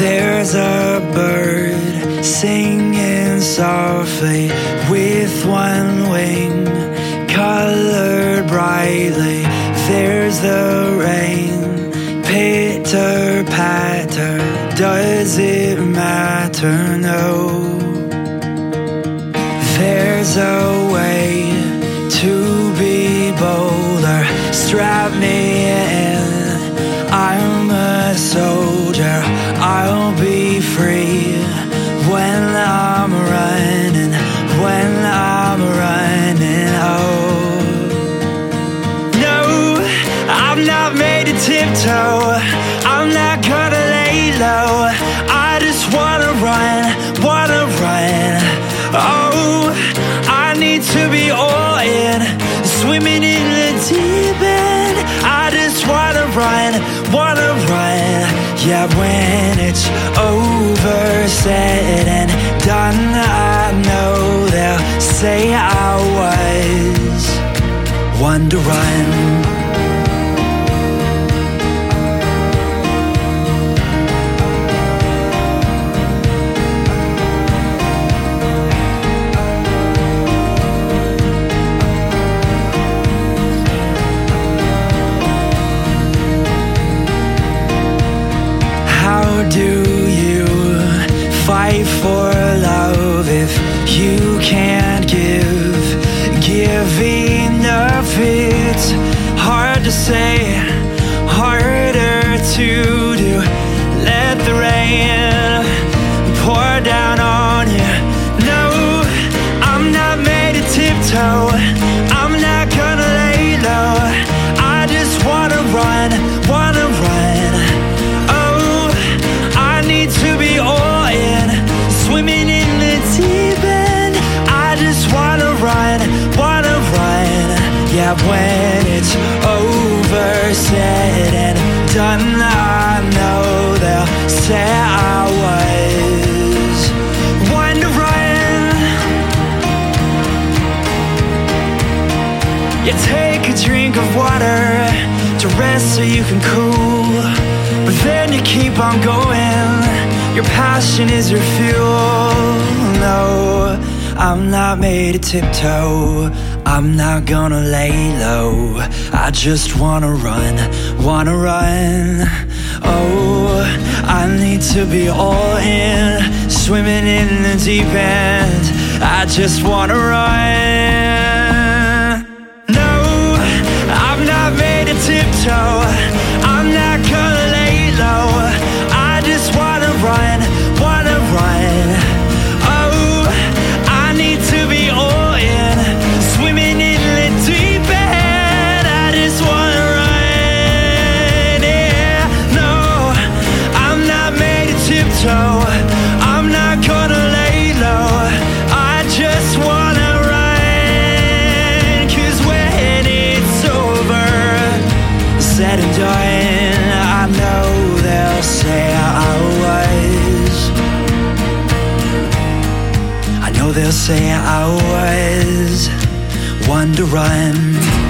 There's a bird singing softly with one wing colored brightly. There's the rain, pitter patter. Does it matter? No. There's a way I'll be free Yeah, when it's over, said and done, I know they'll say I was one to run. Do you fight for love if you can't give? Giving enough, it's hard to say, harder to do. Let the rain pour down on you. No, I'm not made to tiptoe. When it's over, said and done, I know they'll say I was run. You take a drink of water to rest so you can cool. But then you keep on going. Your passion is your fuel. No, I'm not made to tiptoe. I'm not gonna lay low. I just wanna run, wanna run. Oh, I need to be all in, swimming in the deep end. I just wanna run. Say I was one to run.